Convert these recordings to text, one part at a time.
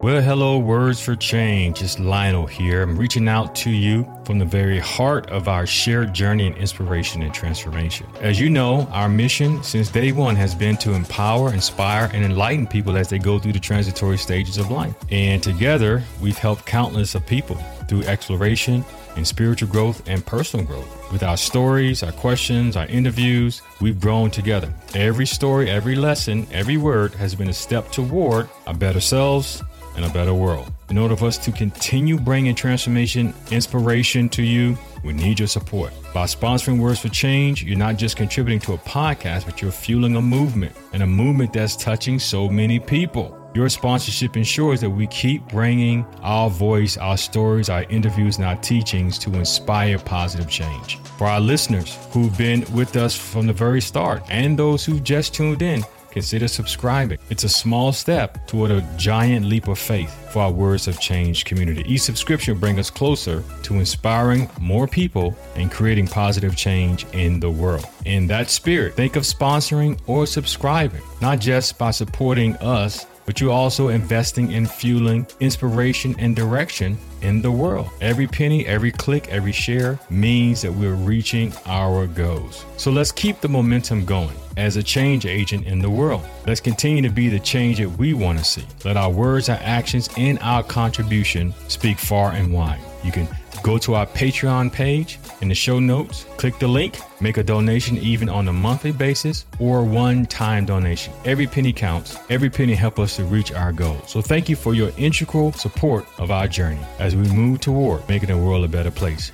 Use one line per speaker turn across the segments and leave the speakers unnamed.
Well, hello, Words for Change. It's Lionel here. I'm reaching out to you from the very heart of our shared journey in inspiration and transformation. As you know, our mission since day one has been to empower, inspire, and enlighten people as they go through the transitory stages of life. And together, we've helped countless of people through exploration and spiritual growth and personal growth. With our stories, our questions, our interviews, we've grown together. Every story, every lesson, every word has been a step toward our better selves and a better world. In order for us to continue bringing transformation, inspiration to you, we need your support. By sponsoring Words for Change, you're not just contributing to a podcast, but you're fueling a movement, and a movement that's touching so many people. Your sponsorship ensures that we keep bringing our voice, our stories, our interviews, and our teachings to inspire positive change. For our listeners who've been with us from the very start and those who've just tuned in, consider subscribing. It's a small step toward a giant leap of faith for our Words of Change community. Each subscription brings us closer to inspiring more people and creating positive change in the world. In that spirit, think of sponsoring or subscribing, not just by supporting us but you're also investing in fueling inspiration and direction in the world. Every penny, every click, every share means that we're reaching our goals. So let's keep the momentum going as a change agent in the world. Let's continue to be the change that we want to see. Let our words, our actions, and our contribution speak far and wide. You can Go to our Patreon page in the show notes, click the link, make a donation even on a monthly basis or one time donation. Every penny counts. Every penny helps us to reach our goal. So thank you for your integral support of our journey as we move toward making the world a better place.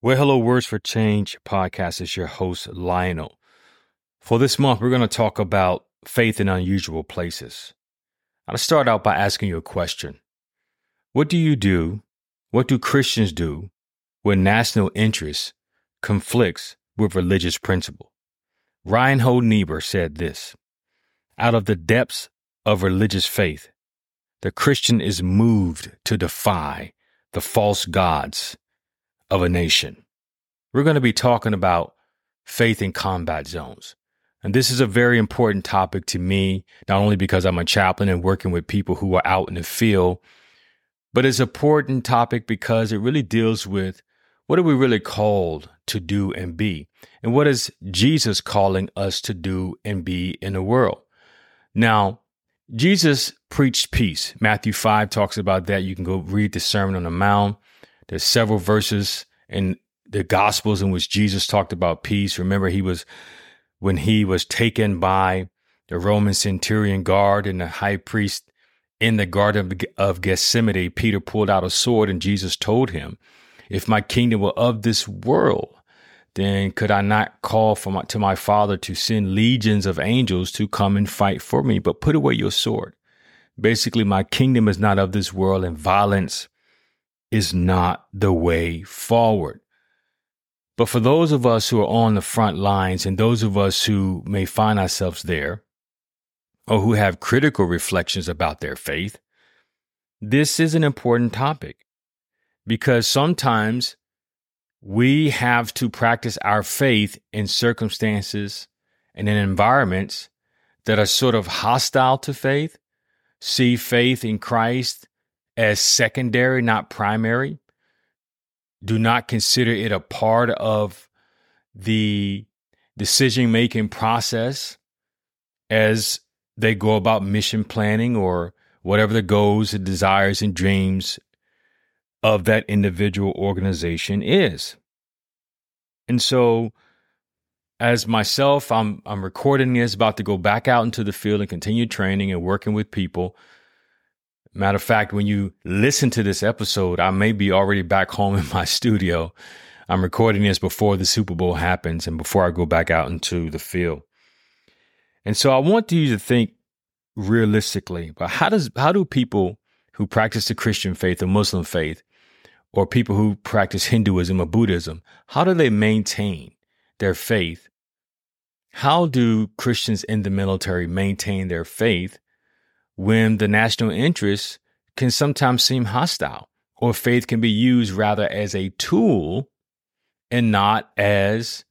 Well, hello, Words for Change podcast is your host, Lionel. For this month, we're going to talk about faith in unusual places. I'll start out by asking you a question. What do you do? What do Christians do when national interest conflicts with religious principle? Reinhold Niebuhr said this Out of the depths of religious faith, the Christian is moved to defy the false gods of a nation. We're going to be talking about faith in combat zones. And this is a very important topic to me, not only because I'm a chaplain and working with people who are out in the field, but it's an important topic because it really deals with what are we really called to do and be? And what is Jesus calling us to do and be in the world? Now, Jesus preached peace. Matthew 5 talks about that. You can go read the Sermon on the Mount. There's several verses in the Gospels in which Jesus talked about peace. Remember, he was when he was taken by the Roman centurion guard and the high priest in the Garden of Gethsemane, Peter pulled out a sword and Jesus told him, If my kingdom were of this world, then could I not call for my, to my Father to send legions of angels to come and fight for me? But put away your sword. Basically, my kingdom is not of this world, and violence is not the way forward. But for those of us who are on the front lines and those of us who may find ourselves there or who have critical reflections about their faith, this is an important topic because sometimes we have to practice our faith in circumstances and in environments that are sort of hostile to faith, see faith in Christ as secondary, not primary do not consider it a part of the decision making process as they go about mission planning or whatever the goals and desires and dreams of that individual organization is. And so as myself, I'm I'm recording this, about to go back out into the field and continue training and working with people. Matter of fact, when you listen to this episode, I may be already back home in my studio. I'm recording this before the Super Bowl happens and before I go back out into the field. And so I want you to think realistically about how does how do people who practice the Christian faith or Muslim faith or people who practice Hinduism or Buddhism, how do they maintain their faith? How do Christians in the military maintain their faith when the national interest can sometimes seem hostile, or faith can be used rather as a tool and not as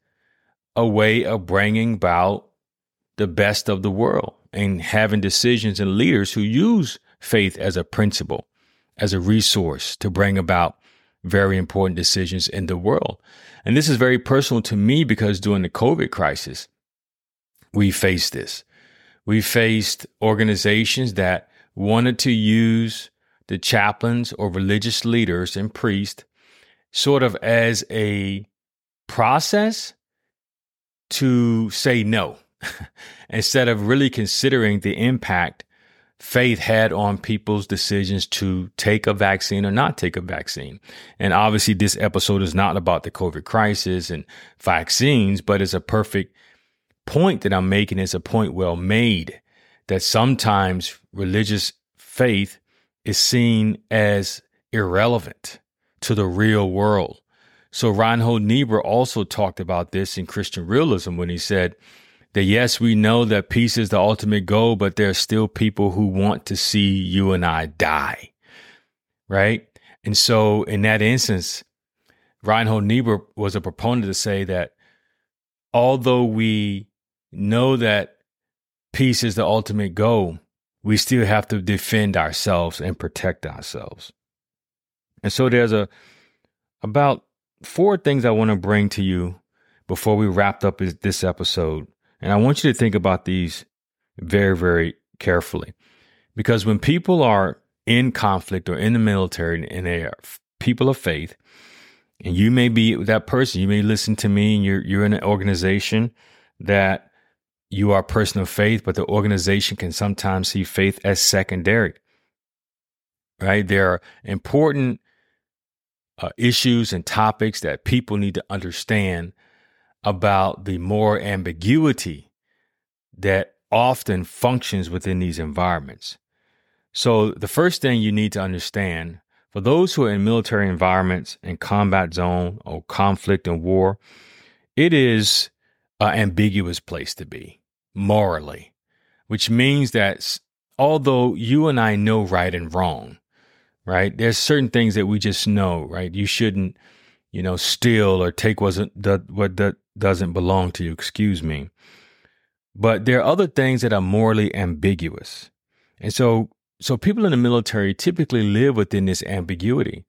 a way of bringing about the best of the world and having decisions and leaders who use faith as a principle, as a resource to bring about very important decisions in the world. And this is very personal to me because during the COVID crisis, we faced this. We faced organizations that wanted to use the chaplains or religious leaders and priests sort of as a process to say no instead of really considering the impact faith had on people's decisions to take a vaccine or not take a vaccine. And obviously, this episode is not about the COVID crisis and vaccines, but it's a perfect point that I'm making. is a point well made that sometimes religious faith is seen as irrelevant to the real world. So Reinhold Niebuhr also talked about this in Christian realism when he said, that yes, we know that peace is the ultimate goal, but there are still people who want to see you and I die. Right. And so in that instance, Reinhold Niebuhr was a proponent to say that although we know that peace is the ultimate goal, we still have to defend ourselves and protect ourselves. And so there's a about four things I want to bring to you before we wrap up this episode and I want you to think about these very, very carefully. Because when people are in conflict or in the military and they are people of faith, and you may be that person, you may listen to me and you're, you're in an organization that you are a person of faith, but the organization can sometimes see faith as secondary. Right? There are important uh, issues and topics that people need to understand about the more ambiguity that often functions within these environments. So, the first thing you need to understand for those who are in military environments and combat zone or conflict and war, it is an ambiguous place to be morally, which means that although you and I know right and wrong, right, there's certain things that we just know, right? You shouldn't, you know, steal or take wasn't what that doesn't belong to you, excuse me. But there are other things that are morally ambiguous. And so so people in the military typically live within this ambiguity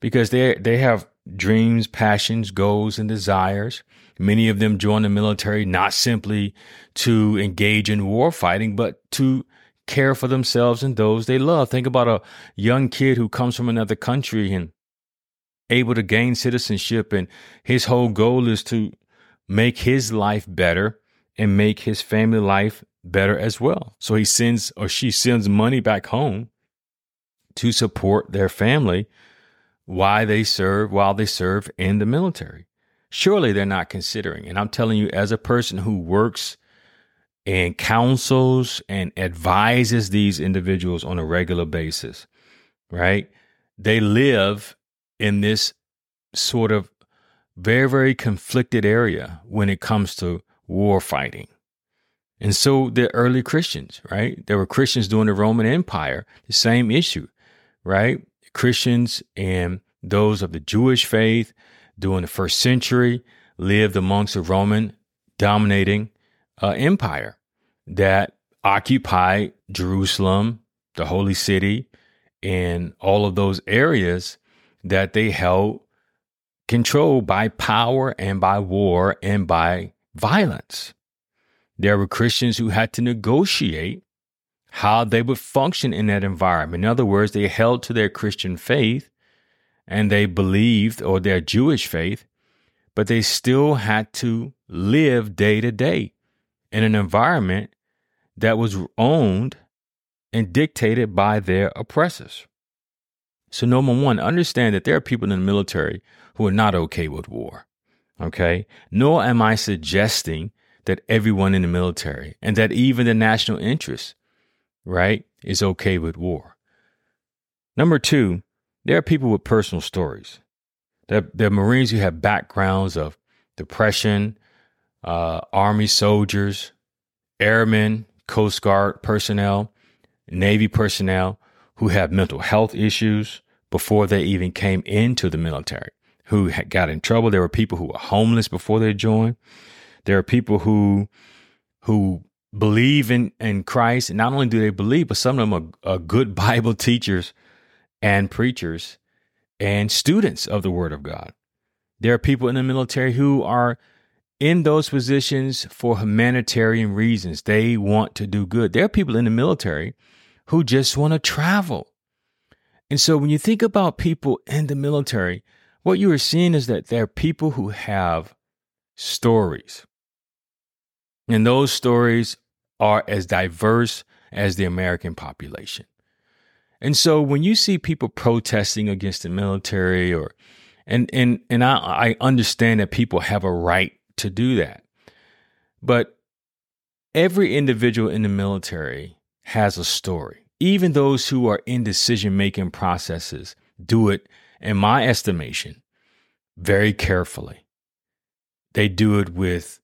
because they they have dreams, passions, goals and desires. Many of them join the military not simply to engage in war fighting, but to care for themselves and those they love. Think about a young kid who comes from another country and able to gain citizenship and his whole goal is to make his life better and make his family life better as well. So he sends or she sends money back home to support their family while they serve while they serve in the military. Surely they're not considering. And I'm telling you as a person who works and counsels and advises these individuals on a regular basis, right? They live in this sort of very, very conflicted area when it comes to war fighting. And so the early Christians, right? There were Christians during the Roman Empire, the same issue, right? Christians and those of the Jewish faith during the first century lived amongst a Roman dominating uh, empire that occupied Jerusalem, the holy city, and all of those areas that they held controlled by power and by war and by violence. There were Christians who had to negotiate how they would function in that environment. In other words, they held to their Christian faith and they believed, or their Jewish faith, but they still had to live day to day in an environment that was owned and dictated by their oppressors. So, number one, understand that there are people in the military who are not okay with war. Okay. Nor am I suggesting that everyone in the military and that even the national interest, right, is okay with war. Number two, there are people with personal stories. There, there are Marines who have backgrounds of depression, uh, Army soldiers, airmen, Coast Guard personnel, Navy personnel who have mental health issues before they even came into the military who got in trouble. There were people who were homeless before they joined. There are people who who believe in, in Christ. Not only do they believe, but some of them are, are good Bible teachers and preachers and students of the Word of God. There are people in the military who are in those positions for humanitarian reasons. They want to do good. There are people in the military who just want to travel. And so when you think about people in the military, what you are seeing is that there are people who have stories. And those stories are as diverse as the American population. And so when you see people protesting against the military or and and and I, I understand that people have a right to do that. But every individual in the military has a story. Even those who are in decision making processes do it, in my estimation, very carefully. They do it with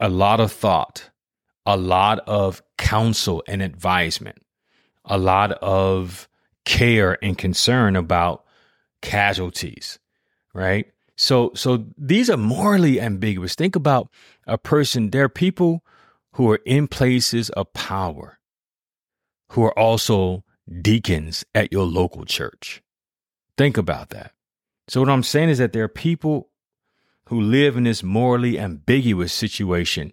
a lot of thought, a lot of counsel and advisement, a lot of care and concern about casualties, right? So so these are morally ambiguous. Think about a person, there are people who are in places of power who are also deacons at your local church. Think about that. So what I'm saying is that there are people who live in this morally ambiguous situation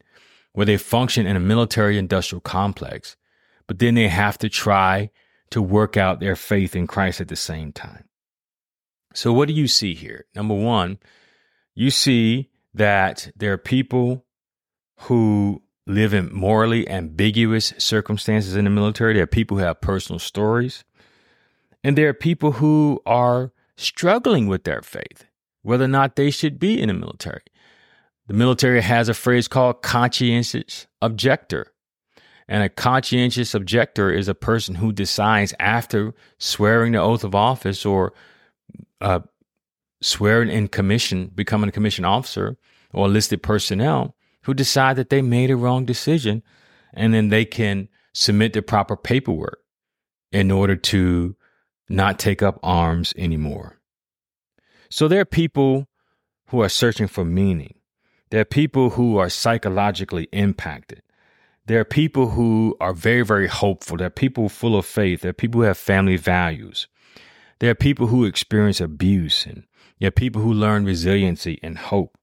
where they function in a military industrial complex, but then they have to try to work out their faith in Christ at the same time. So, what do you see here? Number one, you see that there are people who live in morally ambiguous circumstances in the military. There are people who have personal stories. And there are people who are struggling with their faith, whether or not they should be in the military. The military has a phrase called conscientious objector. And a conscientious objector is a person who decides after swearing the oath of office or uh, swearing in commission, becoming a commissioned officer or listed personnel who decide that they made a wrong decision and then they can submit the proper paperwork in order to not take up arms anymore. So there are people who are searching for meaning. There are people who are psychologically impacted. There are people who are very, very hopeful. There are people full of faith. There are people who have family values. There are people who experience abuse and there are people who learn resiliency and hope.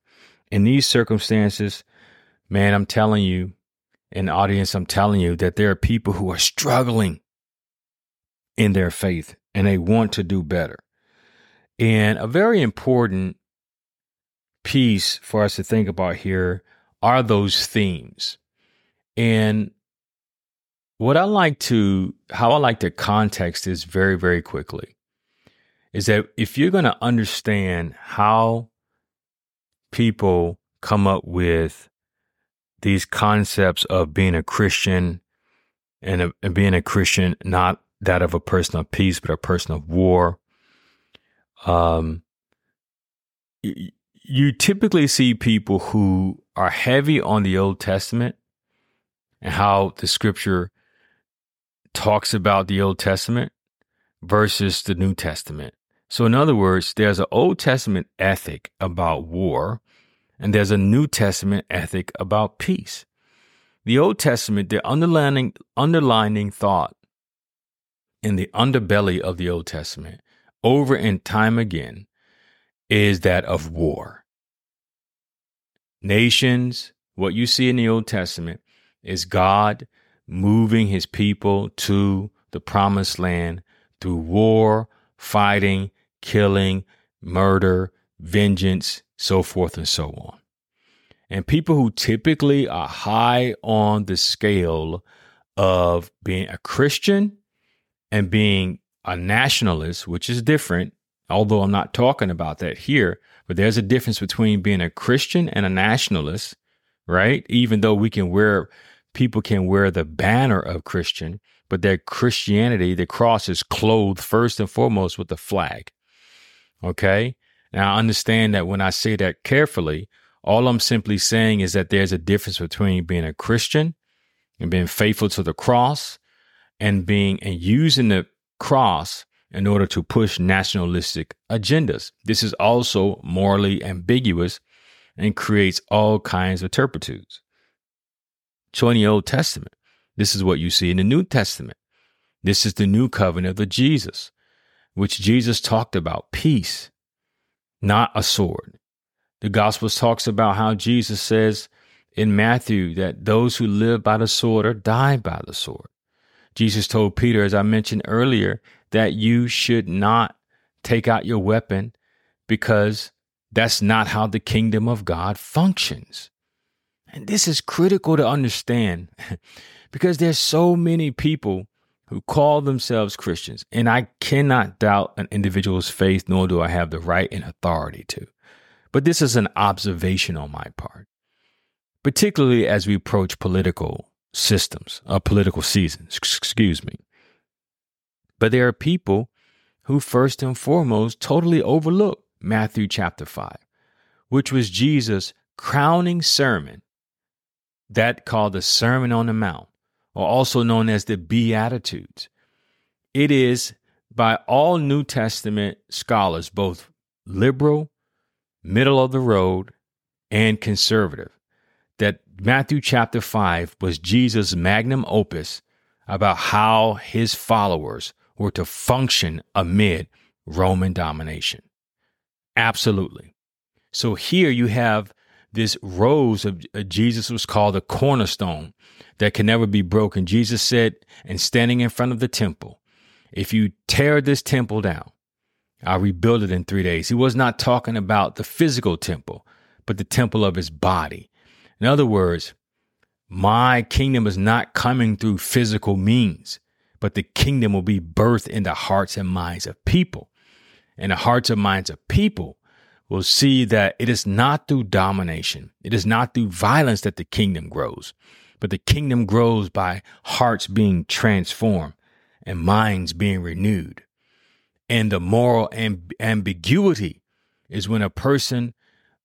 In these circumstances, man, I'm telling you, in the audience, I'm telling you that there are people who are struggling in their faith and they want to do better. And a very important piece for us to think about here are those themes. And what I like to, how I like to context this very, very quickly is that if you're going to understand how people come up with these concepts of being a Christian and, a, and being a Christian, not that of a person of peace, but a person of war, um, you, you typically see people who are heavy on the Old Testament and how the scripture talks about the Old Testament versus the New Testament. So, in other words, there's an Old Testament ethic about war, and there's a New Testament ethic about peace. The Old Testament, the underlining, underlining thought in the underbelly of the Old Testament, over and time again, is that of war. Nations, what you see in the Old Testament, is God moving his people to the promised land through war, fighting, killing, murder, vengeance, so forth and so on. And people who typically are high on the scale of being a Christian and being a nationalist, which is different, although I'm not talking about that here, but there's a difference between being a Christian and a nationalist, right? Even though we can wear, people can wear the banner of Christian, but their Christianity, the cross is clothed first and foremost with the flag. Okay. Now I understand that when I say that carefully, all I'm simply saying is that there's a difference between being a Christian and being faithful to the cross and being and using the cross in order to push nationalistic agendas. This is also morally ambiguous and creates all kinds of turpitudes. So the Old Testament, this is what you see in the New Testament. This is the new covenant of Jesus, which Jesus talked about peace, not a sword. The Gospels talks about how Jesus says in Matthew that those who live by the sword are die by the sword. Jesus told Peter, as I mentioned earlier, that you should not take out your weapon because that's not how the kingdom of God functions. And this is critical to understand because there's so many people who call themselves Christians, and I cannot doubt an individual's faith, nor do I have the right and authority to. But this is an observation on my part, particularly as we approach political systems, uh, political seasons, excuse me. But there are people who, first and foremost, totally overlook Matthew chapter 5, which was Jesus' crowning sermon, that called the Sermon on the Mount, or also known as the Beatitudes. It is by all New Testament scholars, both liberal, middle of the road, and conservative, that Matthew chapter 5 was Jesus' magnum opus about how his followers were to function amid Roman domination. Absolutely. So here you have this rose of uh, Jesus was called a cornerstone that can never be broken. Jesus said, and standing in front of the temple, if you tear this temple down, I'll rebuild it in three days. He was not talking about the physical temple, but the temple of his body. In other words, my kingdom is not coming through physical means, but the kingdom will be birthed in the hearts and minds of people. And the hearts and minds of people will see that it is not through domination, it is not through violence that the kingdom grows, but the kingdom grows by hearts being transformed and minds being renewed. And the moral amb- ambiguity is when a person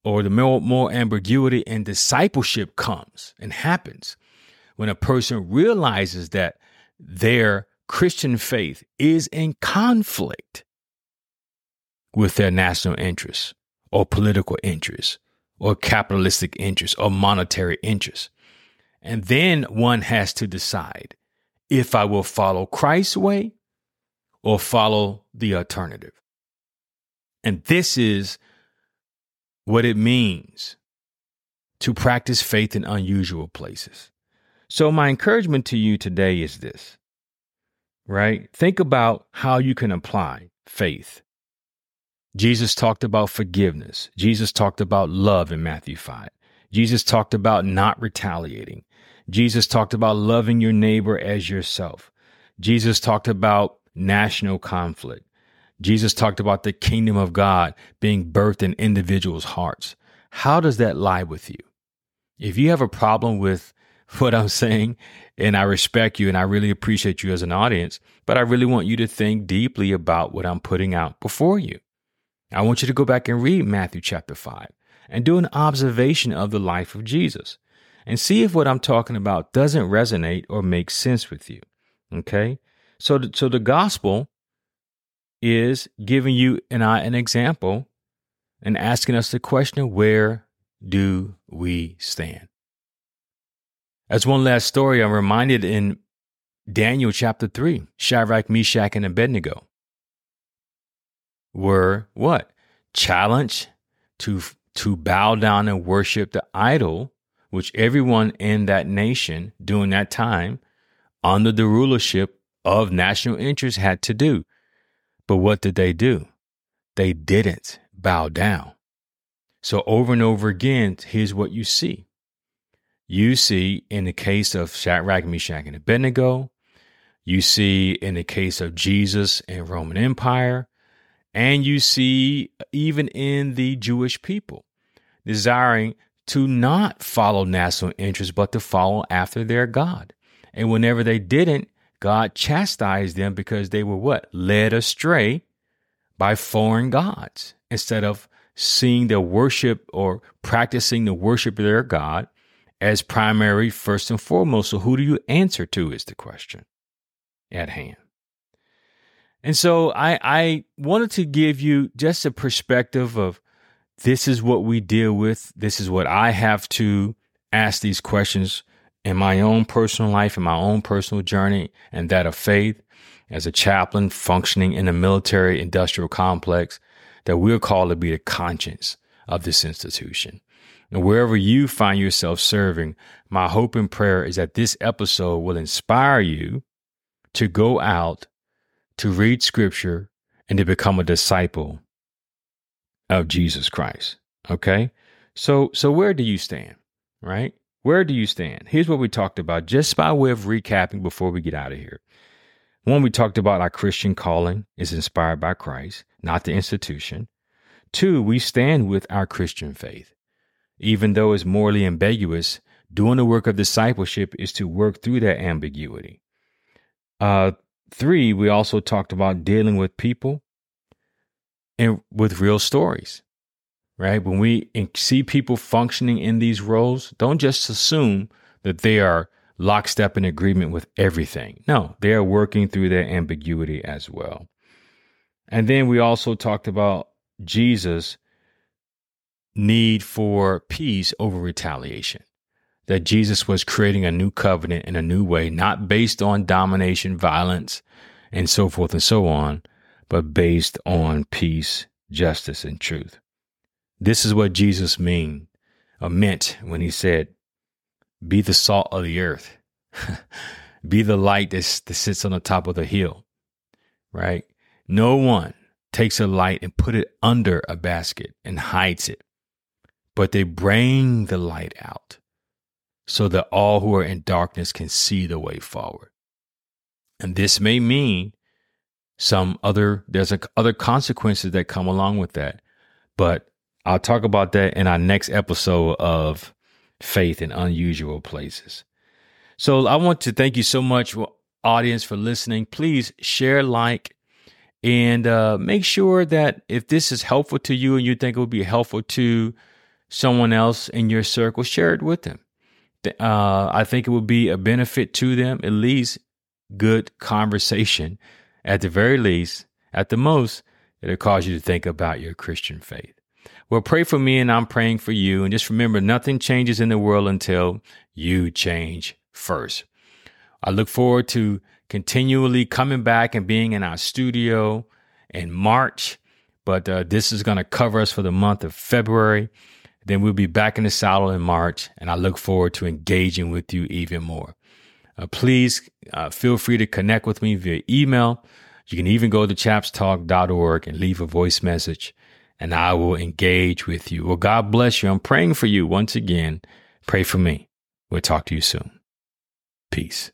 or the moral, more ambiguity in discipleship comes and happens. When a person realizes that their Christian faith is in conflict with their national interests or political interests or capitalistic interests or monetary interests. And then one has to decide if I will follow Christ's way or follow the alternative. And this is what it means to practice faith in unusual places. So, my encouragement to you today is this, right? Think about how you can apply faith. Jesus talked about forgiveness. Jesus talked about love in Matthew 5. Jesus talked about not retaliating. Jesus talked about loving your neighbor as yourself. Jesus talked about national conflict. Jesus talked about the kingdom of God being birthed in individuals' hearts. How does that lie with you? If you have a problem with what I'm saying, and I respect you and I really appreciate you as an audience, but I really want you to think deeply about what I'm putting out before you. I want you to go back and read Matthew chapter 5 and do an observation of the life of Jesus and see if what I'm talking about doesn't resonate or make sense with you. Okay? So, so the gospel is giving you and I an example and asking us the question of where do we stand? As one last story, I'm reminded in Daniel chapter 3, Shadrach, Meshach, and Abednego were what? Challenged to, to bow down and worship the idol, which everyone in that nation during that time, under the rulership of national interest, had to do. But what did they do? They didn't bow down. So over and over again, here's what you see. You see in the case of Shadrach, Meshach, and Abednego, you see in the case of Jesus and Roman Empire, and you see even in the Jewish people desiring to not follow national interests, but to follow after their God. And whenever they didn't, God chastised them because they were what? Led astray by foreign gods instead of seeing the worship or practicing the worship of their God as primary, first and foremost. So, who do you answer to is the question at hand. And so, I, I wanted to give you just a perspective of this is what we deal with. This is what I have to ask these questions in my own personal life, in my own personal journey, and that of faith as a chaplain functioning in a military industrial complex, that we're called to be the conscience of this institution. And wherever you find yourself serving, my hope and prayer is that this episode will inspire you to go out, to read scripture, and to become a disciple of Jesus Christ. Okay? So so where do you stand? Right? Where do you stand? Here's what we talked about just by way of recapping before we get out of here. One, we talked about our Christian calling is inspired by Christ, not the institution. Two, we stand with our Christian faith. Even though it's morally ambiguous, doing the work of discipleship is to work through that ambiguity. Uh, three, we also talked about dealing with people and with real stories, right? When we see people functioning in these roles, don't just assume that they are lockstep in agreement with everything. No, they are working through their ambiguity as well. And then we also talked about Jesus' need for peace over retaliation. That Jesus was creating a new covenant in a new way, not based on domination, violence, and so forth and so on, but based on peace, justice, and truth. This is what Jesus mean, or meant when he said, be the salt of the earth. be the light that sits on the top of the hill, right? No one takes a light and put it under a basket and hides it, but they bring the light out so that all who are in darkness can see the way forward. And this may mean some other there's a, other consequences that come along with that but i'll talk about that in our next episode of faith in unusual places. So i want to thank you so much audience for listening. Please share like and uh, make sure that if this is helpful to you and you think it would be helpful to someone else in your circle share it with them uh, i think it would be a benefit to them at least good conversation at the very least, at the most, it'll cause you to think about your Christian faith. Well, pray for me and I'm praying for you. And just remember, nothing changes in the world until you change first. I look forward to continually coming back and being in our studio in March. But uh, this is going to cover us for the month of February. Then we'll be back in the saddle in March. And I look forward to engaging with you even more. Uh, please uh, feel free to connect with me via email. You can even go to chapstalk.org and leave a voice message, and I will engage with you. Well, God bless you. I'm praying for you once again. Pray for me. We'll talk to you soon. Peace.